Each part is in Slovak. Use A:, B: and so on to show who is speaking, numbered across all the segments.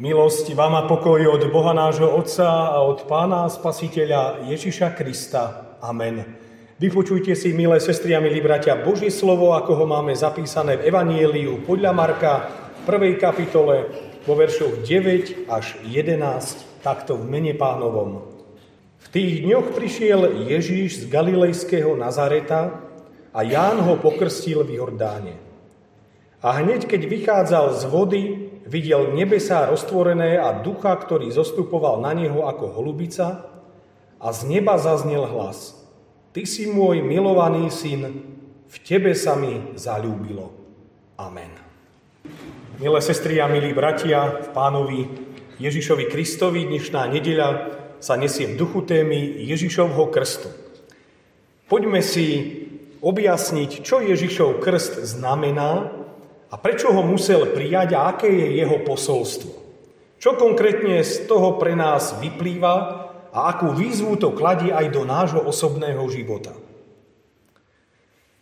A: Milosť vám a pokoj od Boha nášho Otca a od Pána Spasiteľa Ježiša Krista. Amen. Vypočujte si, milé sestry a milí bratia, Božie slovo, ako ho máme zapísané v Evanieliu podľa Marka v prvej kapitole vo veršoch 9 až 11, takto v mene pánovom. V tých dňoch prišiel Ježíš z galilejského Nazareta a Ján ho pokrstil v Jordáne. A hneď, keď vychádzal z vody, videl nebesá roztvorené a ducha, ktorý zostupoval na neho ako holubica a z neba zaznel hlas. Ty si môj milovaný syn, v tebe sa mi zalúbilo. Amen. Milé sestry a milí bratia, v pánovi Ježišovi Kristovi dnešná nedeľa sa nesie v duchu témy Ježišovho krstu. Poďme si objasniť, čo Ježišov krst znamená a prečo ho musel prijať a aké je jeho posolstvo. Čo konkrétne z toho pre nás vyplýva a akú výzvu to kladí aj do nášho osobného života.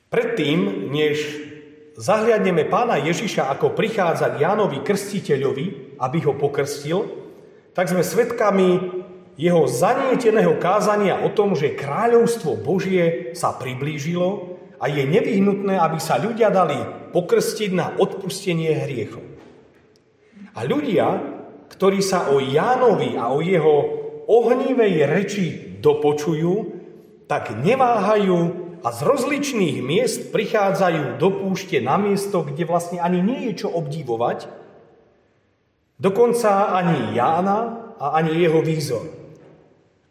A: Predtým, než zahliadneme pána Ježiša, ako prichádza k Jánovi Krstiteľovi, aby ho pokrstil, tak sme svedkami jeho zanieteného kázania o tom, že kráľovstvo Božie sa priblížilo a je nevyhnutné, aby sa ľudia dali pokrstiť na odpustenie hriechov. A ľudia, ktorí sa o Jánovi a o jeho ohnívej reči dopočujú, tak neváhajú a z rozličných miest prichádzajú do púšte na miesto, kde vlastne ani nie je čo obdivovať, dokonca ani Jána a ani jeho výzor.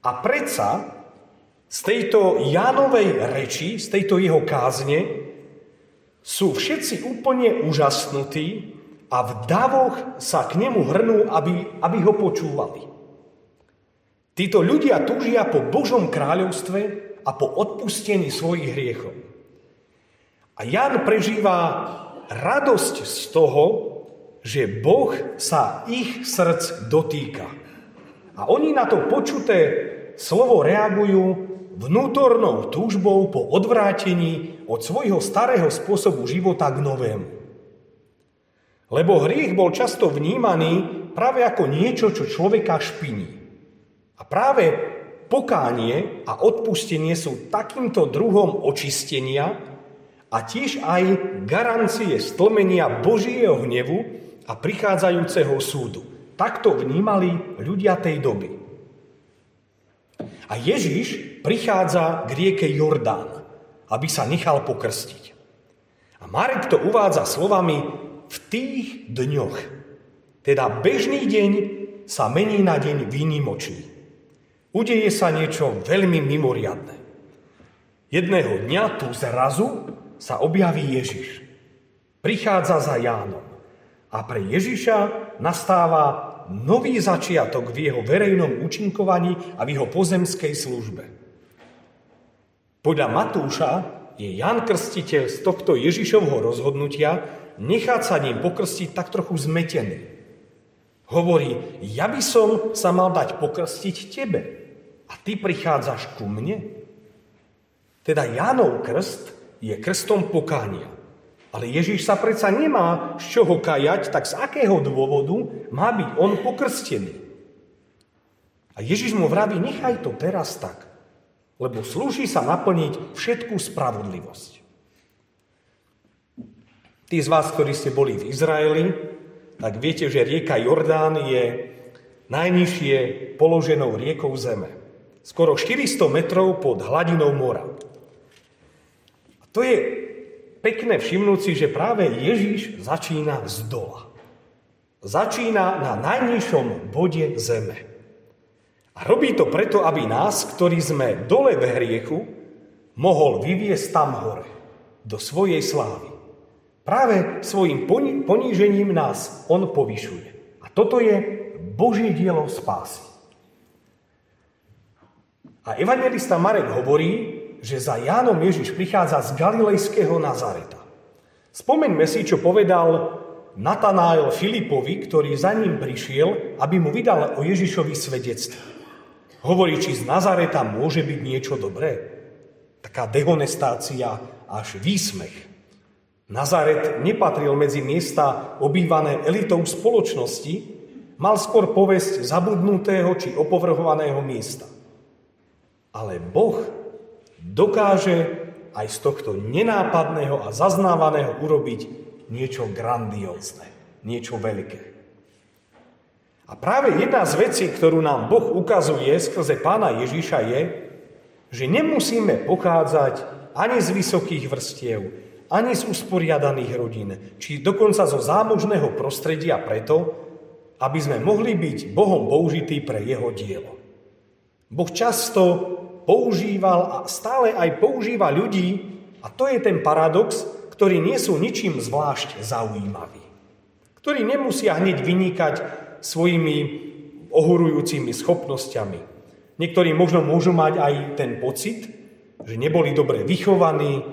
A: A predsa z tejto Jánovej reči, z tejto jeho kázne, sú všetci úplne úžasnutí a v davoch sa k nemu hrnú, aby, aby ho počúvali. Títo ľudia túžia po Božom kráľovstve a po odpustení svojich hriechov. A Jan prežíva radosť z toho, že Boh sa ich srdc dotýka. A oni na to počuté slovo reagujú vnútornou túžbou po odvrátení od svojho starého spôsobu života k novému. Lebo hriech bol často vnímaný práve ako niečo, čo človeka špiní. A práve pokánie a odpustenie sú takýmto druhom očistenia a tiež aj garancie stlmenia Božieho hnevu a prichádzajúceho súdu. Takto vnímali ľudia tej doby. A Ježiš prichádza k rieke Jordán, aby sa nechal pokrstiť. A Marek to uvádza slovami v tých dňoch. Teda bežný deň sa mení na deň výnimočný. Udeje sa niečo veľmi mimoriadne. Jedného dňa tu zrazu sa objaví Ježiš. Prichádza za Jánom. A pre Ježiša nastáva nový začiatok v jeho verejnom účinkovaní a v jeho pozemskej službe. Podľa Matúša je Jan Krstiteľ z tohto Ježišovho rozhodnutia nechať sa ním pokrstiť tak trochu zmetený. Hovorí, ja by som sa mal dať pokrstiť tebe a ty prichádzaš ku mne. Teda Jánov krst je krstom pokánia. Ale Ježíš sa predsa nemá z čoho kajať, tak z akého dôvodu má byť on pokrstený? A Ježíš mu vraví, nechaj to teraz tak, lebo slúži sa naplniť všetkú spravodlivosť. Tí z vás, ktorí ste boli v Izraeli, tak viete, že rieka Jordán je najnižšie položenou riekou zeme. Skoro 400 metrov pod hladinou mora. A to je pekné všimnúť si, že práve Ježíš začína z dola. Začína na najnižšom bode zeme. A robí to preto, aby nás, ktorí sme dole v hriechu, mohol vyviesť tam hore, do svojej slávy. Práve svojim ponížením nás on povyšuje. A toto je Božie dielo spásy. A evangelista Marek hovorí, že za Jánom Ježiš prichádza z galilejského Nazareta. Spomeňme si, čo povedal Natanael Filipovi, ktorý za ním prišiel, aby mu vydal o Ježišovi svedectvo. Hovorí, či z Nazareta môže byť niečo dobré. Taká dehonestácia až výsmech. Nazaret nepatril medzi miesta obývané elitou spoločnosti mal skôr povesť zabudnutého či opovrhovaného miesta. Ale Boh dokáže aj z tohto nenápadného a zaznávaného urobiť niečo grandiózne, niečo veľké. A práve jedna z vecí, ktorú nám Boh ukazuje skrze pána Ježíša je, že nemusíme pochádzať ani z vysokých vrstiev, ani z usporiadaných rodín, či dokonca zo zámožného prostredia preto, aby sme mohli byť Bohom použití pre jeho dielo. Boh často používal a stále aj používa ľudí, a to je ten paradox, ktorí nie sú ničím zvlášť zaujímaví. Ktorí nemusia hneď vynikať svojimi ohurujúcimi schopnosťami. Niektorí možno môžu mať aj ten pocit, že neboli dobre vychovaní,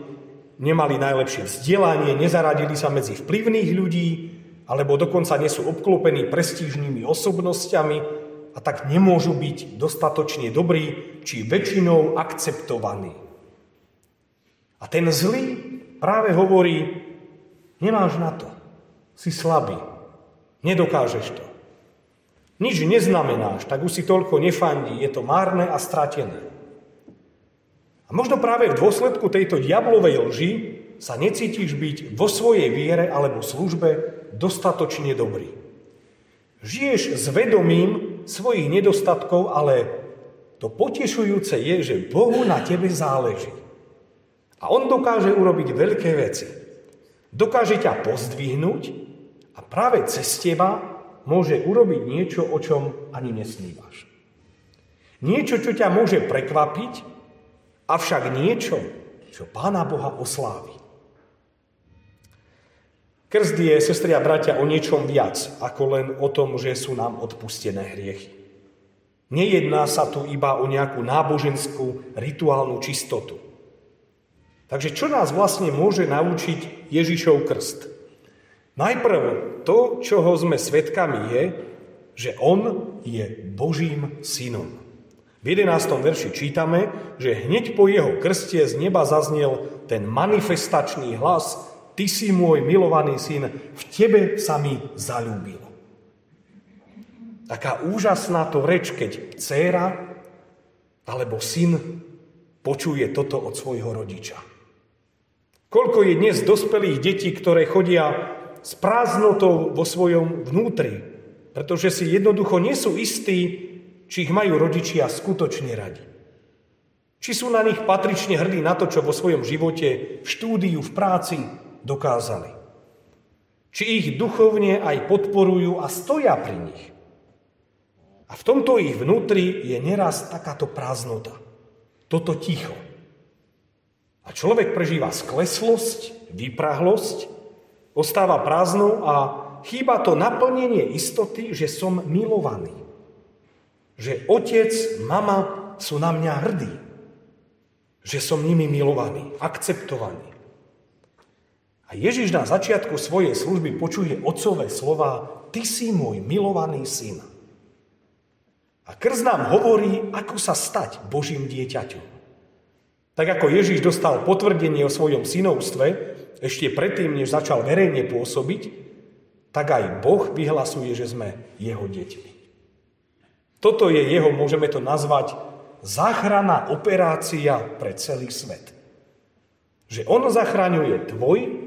A: nemali najlepšie vzdelanie, nezaradili sa medzi vplyvných ľudí, alebo dokonca nie sú obklopení prestížnymi osobnosťami, a tak nemôžu byť dostatočne dobrí či väčšinou akceptovaní. A ten zlý práve hovorí, nemáš na to, si slabý, nedokážeš to. Nič neznamenáš, tak už si toľko nefandí, je to márne a stratené. A možno práve v dôsledku tejto diablovej lži sa necítiš byť vo svojej viere alebo službe dostatočne dobrý. Žiješ s vedomím, svojich nedostatkov, ale to potešujúce je, že Bohu na tebe záleží. A On dokáže urobiť veľké veci. Dokáže ťa pozdvihnúť a práve cez teba môže urobiť niečo, o čom ani nesnívaš. Niečo, čo ťa môže prekvapiť, avšak niečo, čo Pána Boha oslávi. Krst je, sestri a bratia, o niečom viac, ako len o tom, že sú nám odpustené hriechy. Nejedná sa tu iba o nejakú náboženskú rituálnu čistotu. Takže čo nás vlastne môže naučiť Ježišov krst? Najprv to, čoho sme svedkami, je, že On je Božím synom. V 11. verši čítame, že hneď po jeho krste z neba zaznel ten manifestačný hlas, Ty si môj milovaný syn, v tebe sa mi zalúbil. Taká úžasná to reč, keď dcéra alebo syn počuje toto od svojho rodiča. Koľko je dnes dospelých detí, ktoré chodia s prázdnotou vo svojom vnútri, pretože si jednoducho nie sú istí, či ich majú rodičia skutočne radi. Či sú na nich patrične hrdí na to, čo vo svojom živote, v štúdiu, v práci dokázali. Či ich duchovne aj podporujú a stoja pri nich. A v tomto ich vnútri je neraz takáto prázdnota. Toto ticho. A človek prežíva skleslosť, vyprahlosť, ostáva prázdnou a chýba to naplnenie istoty, že som milovaný. Že otec, mama sú na mňa hrdí. Že som nimi milovaný, akceptovaný. A Ježiš na začiatku svojej služby počuje otcové slova Ty si môj milovaný syn. A krz nám hovorí, ako sa stať Božím dieťaťom. Tak ako Ježiš dostal potvrdenie o svojom synovstve, ešte predtým, než začal verejne pôsobiť, tak aj Boh vyhlasuje, že sme jeho deťmi. Toto je jeho, môžeme to nazvať, záchranná operácia pre celý svet. Že on zachraňuje tvoj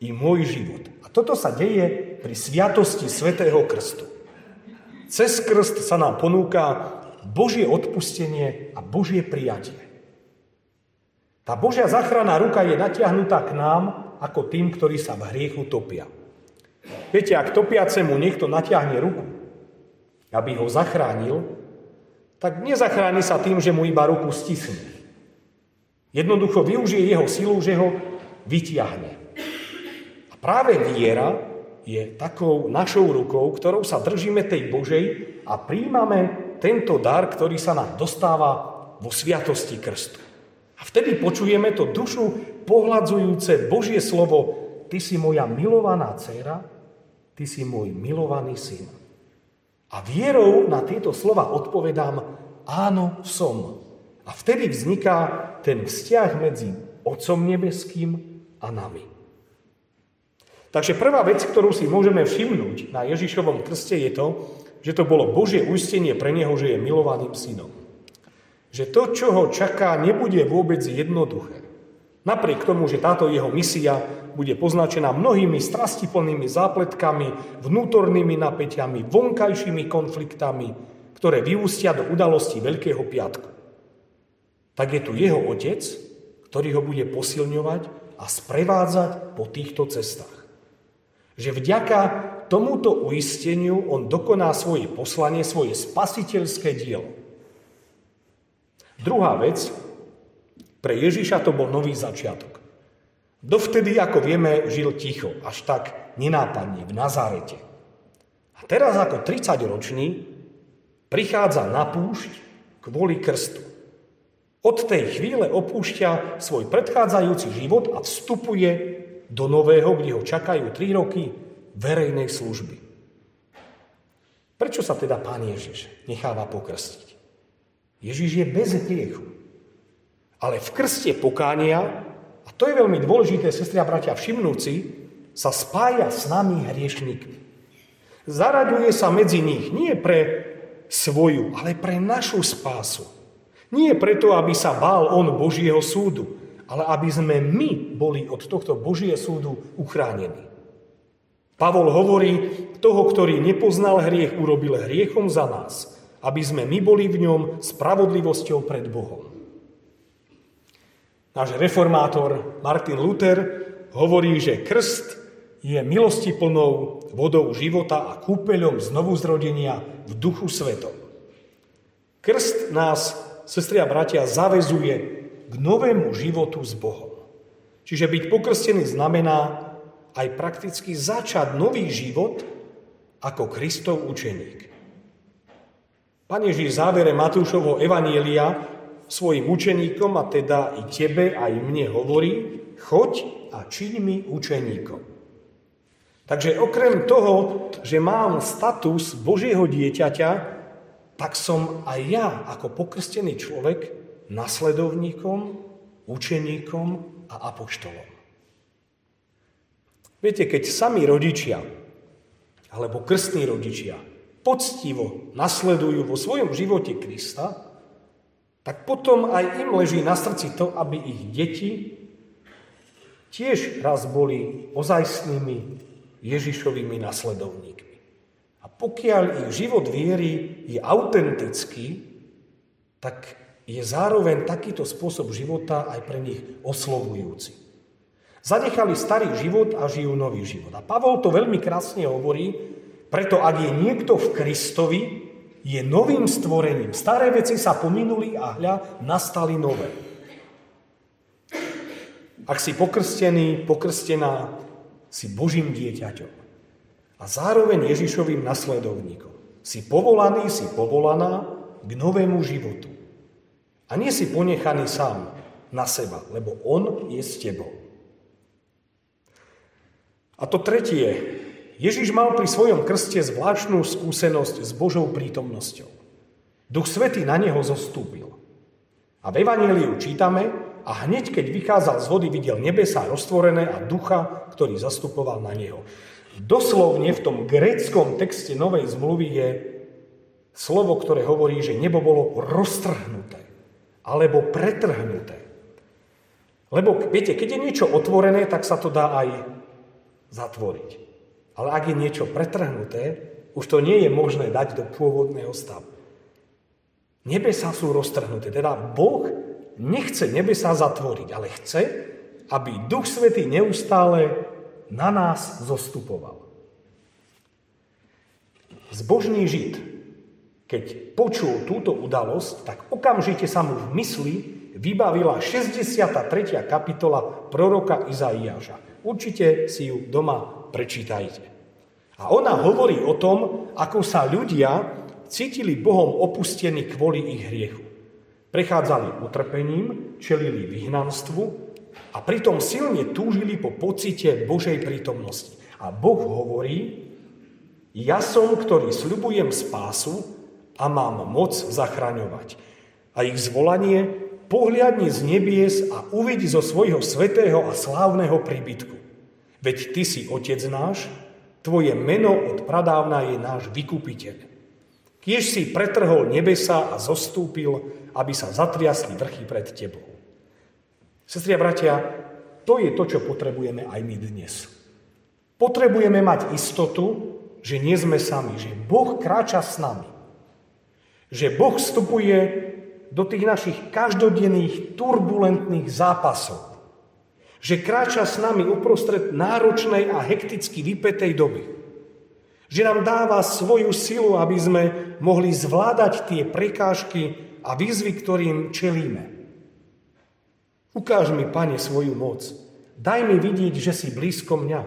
A: i môj život. A toto sa deje pri sviatosti Svetého Krstu. Cez krst sa nám ponúka Božie odpustenie a Božie prijatie. Tá Božia záchranná ruka je natiahnutá k nám ako tým, ktorí sa v hriechu topia. Viete, ak topiacemu niekto natiahne ruku, aby ho zachránil, tak nezachráni sa tým, že mu iba ruku stisne. Jednoducho využije jeho silu, že ho vytiahne. Práve viera je takou našou rukou, ktorou sa držíme tej Božej a príjmame tento dar, ktorý sa nám dostáva vo sviatosti krstu. A vtedy počujeme to dušu pohľadzujúce Božie slovo Ty si moja milovaná dcera, Ty si môj milovaný syn. A vierou na tieto slova odpovedám áno som. A vtedy vzniká ten vzťah medzi Otcom nebeským a nami. Takže prvá vec, ktorú si môžeme všimnúť na Ježišovom krste je to, že to bolo Božie uistenie pre neho, že je milovaným synom. Že to, čo ho čaká, nebude vôbec jednoduché. Napriek tomu, že táto jeho misia bude poznačená mnohými strastiplnými zápletkami, vnútornými napäťami, vonkajšími konfliktami, ktoré vyústia do udalosti Veľkého piatku. Tak je tu jeho otec, ktorý ho bude posilňovať a sprevádzať po týchto cestách. Že vďaka tomuto uisteniu on dokoná svoje poslanie, svoje spasiteľské dielo. Druhá vec, pre Ježiša to bol nový začiatok. Dovtedy, ako vieme, žil ticho, až tak nenápadne v Nazarete. A teraz ako 30-ročný prichádza na púšť kvôli krstu. Od tej chvíle opúšťa svoj predchádzajúci život a vstupuje do nového, kde ho čakajú tri roky verejnej služby. Prečo sa teda pán Ježiš necháva pokrstiť? Ježiš je bez hriechu. Ale v krste pokánia, a to je veľmi dôležité, sestri a bratia, všimnúci, sa spája s nami hriešnikmi. Zaraďuje sa medzi nich nie pre svoju, ale pre našu spásu. Nie preto, aby sa bál on Božieho súdu, ale aby sme my boli od tohto Božie súdu uchránení. Pavol hovorí, toho, ktorý nepoznal hriech, urobil hriechom za nás, aby sme my boli v ňom spravodlivosťou pred Bohom. Náš reformátor Martin Luther hovorí, že krst je milosti plnou vodou života a kúpeľom znovu zrodenia v duchu svetom. Krst nás, sestri a bratia, zavezuje k novému životu s Bohom. Čiže byť pokrstený znamená aj prakticky začať nový život ako Kristov učeník. Pane Ježiš v závere Matúšovho Evanielia svojim učeníkom, a teda i tebe, aj mne hovorí, choď a čiň mi učeníkom. Takže okrem toho, že mám status Božieho dieťaťa, tak som aj ja ako pokrstený človek nasledovníkom, učeníkom a apoštolom. Viete, keď sami rodičia alebo krstní rodičia poctivo nasledujú vo svojom živote Krista, tak potom aj im leží na srdci to, aby ich deti tiež raz boli ozajstnými Ježišovými nasledovníkmi. A pokiaľ ich život viery je autentický, tak je zároveň takýto spôsob života aj pre nich oslovujúci. Zanechali starý život a žijú nový život. A Pavol to veľmi krásne hovorí, preto ak je niekto v Kristovi, je novým stvorením. Staré veci sa pominuli a hľa nastali nové. Ak si pokrstený, pokrstená, si Božím dieťaťom a zároveň Ježišovým nasledovníkom. Si povolaný, si povolaná k novému životu. A nie si ponechaný sám na seba, lebo on je s tebou. A to tretie. Ježiš mal pri svojom krste zvláštnu skúsenosť s Božou prítomnosťou. Duch Svetý na neho zostúpil. A v Evangeliu čítame, a hneď keď vychádzal z vody, videl nebesa roztvorené a ducha, ktorý zastupoval na neho. Doslovne v tom gréckom texte Novej zmluvy je slovo, ktoré hovorí, že nebo bolo roztrhnuté alebo pretrhnuté. Lebo viete, keď je niečo otvorené, tak sa to dá aj zatvoriť. Ale ak je niečo pretrhnuté, už to nie je možné dať do pôvodného stavu. Nebesa sú roztrhnuté, teda Boh nechce nebesa zatvoriť, ale chce, aby Duch Svetý neustále na nás zostupoval. Zbožný Žid keď počul túto udalosť, tak okamžite sa mu v mysli vybavila 63. kapitola proroka Izaiáša. Určite si ju doma prečítajte. A ona hovorí o tom, ako sa ľudia cítili Bohom opustení kvôli ich hriechu. Prechádzali utrpením, čelili vyhnanstvu a pritom silne túžili po pocite Božej prítomnosti. A Boh hovorí, ja som, ktorý sľubujem spásu, a mám moc zachraňovať. A ich zvolanie pohľadni z nebies a uvidí zo svojho svetého a slávneho príbytku. Veď Ty si Otec náš, Tvoje meno od pradávna je náš vykupiteľ. Kiež si pretrhol nebesa a zostúpil, aby sa zatriasli vrchy pred Tebou. Sestri a bratia, to je to, čo potrebujeme aj my dnes. Potrebujeme mať istotu, že nie sme sami, že Boh kráča s nami. Že Boh vstupuje do tých našich každodenných turbulentných zápasov. Že kráča s nami uprostred náročnej a hekticky vypetej doby. Že nám dáva svoju silu, aby sme mohli zvládať tie prekážky a výzvy, ktorým čelíme. Ukáž mi, Pane, svoju moc. Daj mi vidieť, že si blízko mňa.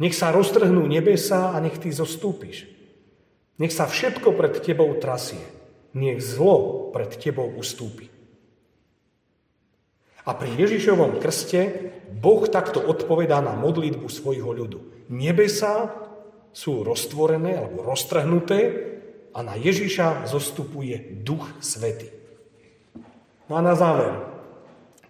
A: Nech sa roztrhnú nebesa a nech Ty zostúpiš. Nech sa všetko pred Tebou trasie. Nech zlo pred Tebou ustúpi. A pri Ježišovom krste Boh takto odpovedá na modlitbu svojho ľudu. Nebesa sú roztvorené alebo roztrhnuté a na Ježiša zostupuje Duch Svety. No a na záver.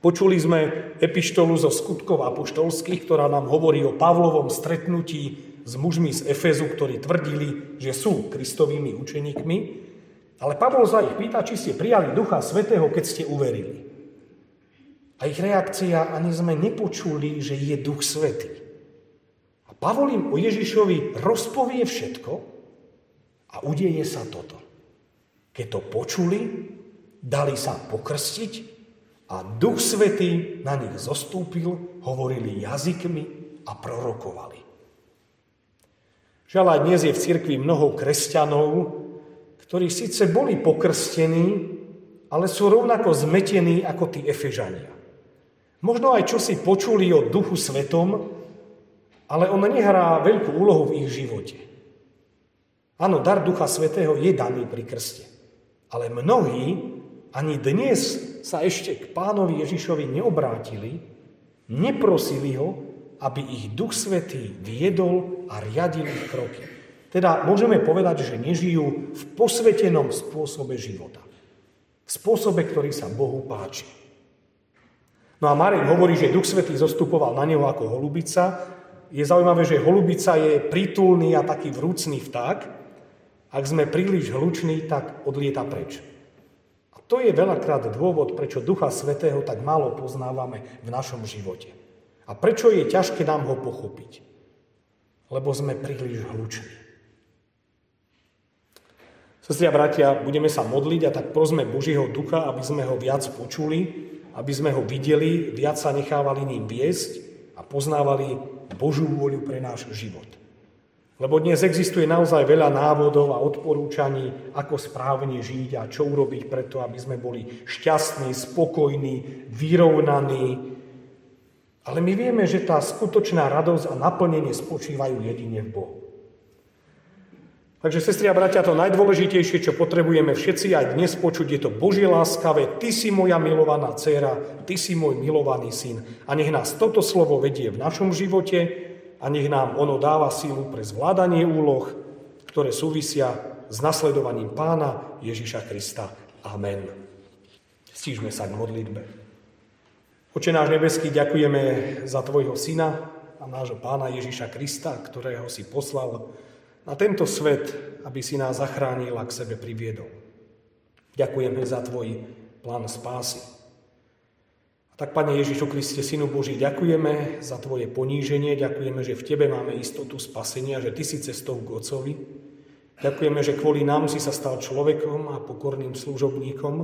A: Počuli sme epištolu zo skutkov apoštolských, ktorá nám hovorí o Pavlovom stretnutí s mužmi z Efezu, ktorí tvrdili, že sú kristovými učeníkmi. Ale Pavol sa ich pýta, či ste prijali Ducha Svetého, keď ste uverili. A ich reakcia, ani sme nepočuli, že je Duch Svetý. A Pavol im o Ježišovi rozpovie všetko a udeje sa toto. Keď to počuli, dali sa pokrstiť a Duch Svetý na nich zostúpil, hovorili jazykmi a prorokovali. Žiaľ, dnes je v cirkvi mnoho kresťanov, ktorí síce boli pokrstení, ale sú rovnako zmetení ako tí Efežania. Možno aj čo si počuli o Duchu Svetom, ale on nehrá veľkú úlohu v ich živote. Áno, dar Ducha Svetého je daný pri krste. Ale mnohí ani dnes sa ešte k pánovi Ježišovi neobrátili, neprosili ho, aby ich Duch Svetý viedol a riadil ich kroky. Teda môžeme povedať, že nežijú v posvetenom spôsobe života. V spôsobe, ktorý sa Bohu páči. No a Marek hovorí, že Duch Svetý zostupoval na neho ako holubica. Je zaujímavé, že holubica je prítulný a taký vrúcný vták. Ak sme príliš hluční, tak odlieta preč. A to je veľakrát dôvod, prečo Ducha Svetého tak málo poznávame v našom živote. A prečo je ťažké nám ho pochopiť? Lebo sme príliš hluční. Sestri a bratia, budeme sa modliť a tak prosme Božieho ducha, aby sme ho viac počuli, aby sme ho videli, viac sa nechávali ním viesť a poznávali Božú vôľu pre náš život. Lebo dnes existuje naozaj veľa návodov a odporúčaní, ako správne žiť a čo urobiť preto, aby sme boli šťastní, spokojní, vyrovnaní. Ale my vieme, že tá skutočná radosť a naplnenie spočívajú jedine v Bohu. Takže, sestri a bratia, to najdôležitejšie, čo potrebujeme všetci aj dnes počuť, je to Božie láskavé. Ty si moja milovaná dcéra, ty si môj milovaný syn. A nech nás toto slovo vedie v našom živote a nech nám ono dáva sílu pre zvládanie úloh, ktoré súvisia s nasledovaním pána Ježiša Krista. Amen. Stížme sa k modlitbe. Oče náš nebeský, ďakujeme za Tvojho syna a nášho pána Ježiša Krista, ktorého si poslal na tento svet, aby si nás zachránil a k sebe priviedol. Ďakujeme za Tvoj plán spásy. A tak, Pane Ježišu Kriste, Synu Boží, ďakujeme za Tvoje poníženie, ďakujeme, že v Tebe máme istotu spasenia, že Ty si cestou k Otcovi. Ďakujeme, že kvôli nám si sa stal človekom a pokorným služobníkom,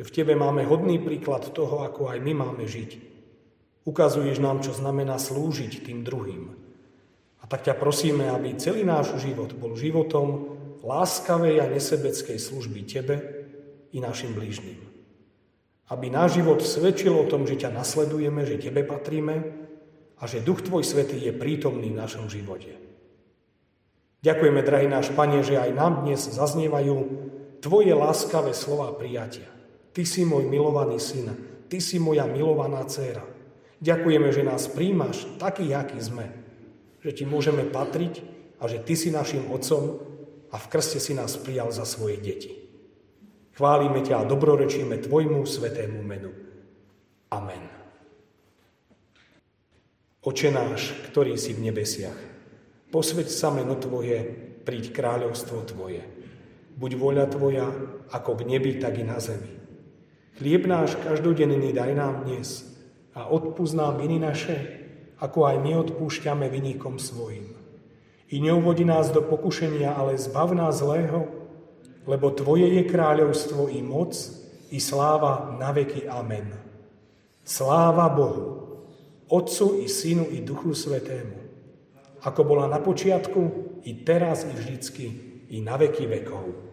A: v Tebe máme hodný príklad toho, ako aj my máme žiť. Ukazuješ nám, čo znamená slúžiť tým druhým. A tak ťa prosíme, aby celý náš život bol životom láskavej a nesebeckej služby Tebe i našim blížnym. Aby náš život svedčil o tom, že ťa nasledujeme, že Tebe patríme a že Duch Tvoj Svetý je prítomný v našom živote. Ďakujeme, drahý náš Pane, že aj nám dnes zaznievajú Tvoje láskavé slova prijatia. Ty si môj milovaný syn, Ty si moja milovaná dcéra. Ďakujeme, že nás príjmaš taký, aký sme že ti môžeme patriť a že ty si našim otcom a v krste si nás prijal za svoje deti. Chválime ťa a dobrorečíme tvojmu svetému menu. Amen. Oče náš, ktorý si v nebesiach, posveď sa meno Tvoje, príď kráľovstvo Tvoje. Buď voľa Tvoja, ako v nebi, tak i na zemi. Chlieb náš každodenný daj nám dnes a odpúsť nám viny naše, ako aj my odpúšťame vyníkom svojim. I neuvodi nás do pokušenia, ale zbav nás zlého, lebo Tvoje je kráľovstvo i moc, i sláva na veky. Amen. Sláva Bohu, Otcu i Synu i Duchu Svetému, ako bola na počiatku, i teraz, i vždycky, i na veky vekov.